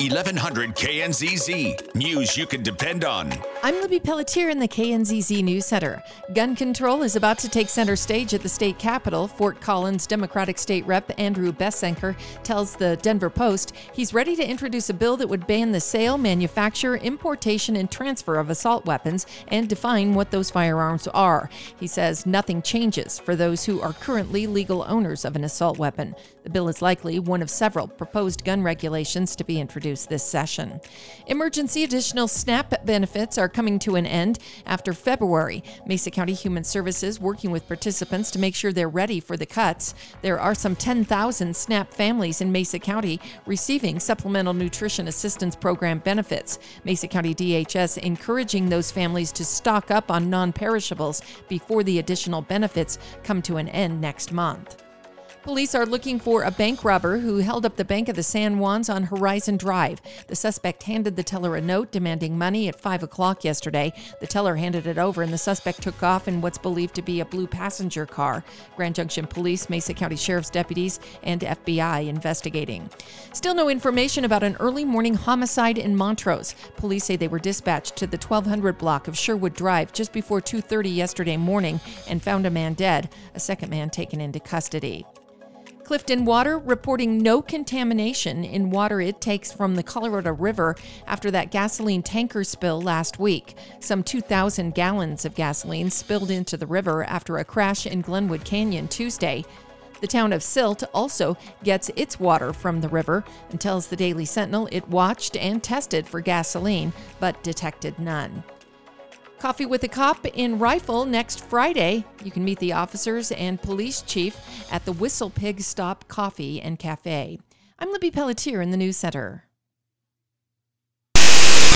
1100 KNZZ. News you can depend on. I'm Libby Pelletier in the KNZZ News Center. Gun control is about to take center stage at the state capitol. Fort Collins Democratic State Rep Andrew Boesenecker tells the Denver Post he's ready to introduce a bill that would ban the sale, manufacture, importation, and transfer of assault weapons and define what those firearms are. He says nothing changes for those who are currently legal owners of an assault weapon. The bill is likely one of several proposed gun regulations to be introduced this session. Emergency additional SNAP benefits are coming to an end after February. Mesa County Human Services working with participants to make sure they're ready for the cuts. There are some 10,000 SNAP families in Mesa County receiving Supplemental Nutrition Assistance Program benefits. Mesa County DHS encouraging those families to stock up on non perishables before the additional benefits come to an end next month. Police are looking for a bank robber who held up the Bank of the San Juans on Horizon Drive. The suspect handed the teller a note demanding money at 5 o'clock yesterday. The teller handed it over, and the suspect took off in what's believed to be a blue passenger car. Grand Junction Police, Mesa County Sheriff's deputies, and FBI investigating. Still no information about an early morning homicide in Montrose. Police say they were dispatched to the 1200 block of Sherwood Drive just before 2:30 yesterday morning and found a man dead, a second man taken into custody. Clifton Water reporting no contamination in water it takes from the Colorado River after that gasoline tanker spill last week. Some 2,000 gallons of gasoline spilled into the river after a crash in Glenwood Canyon Tuesday. The town of Silt also gets its water from the river and tells the Daily Sentinel it watched and tested for gasoline but detected none. Coffee with a Cop in Rifle next Friday. You can meet the officers and police chief at the Whistle Pig Stop Coffee and Cafe. I'm Libby Pelletier in the News Center.